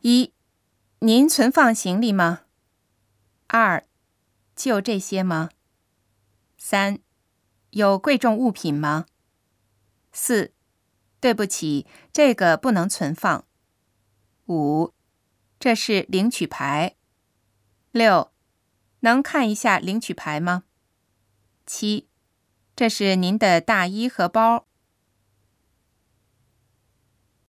一您存放行李吗？二就这些吗？三有贵重物品吗？四对不起这个不能存放。五这是领取牌。六能看一下领取牌吗？七这是您的大衣和包。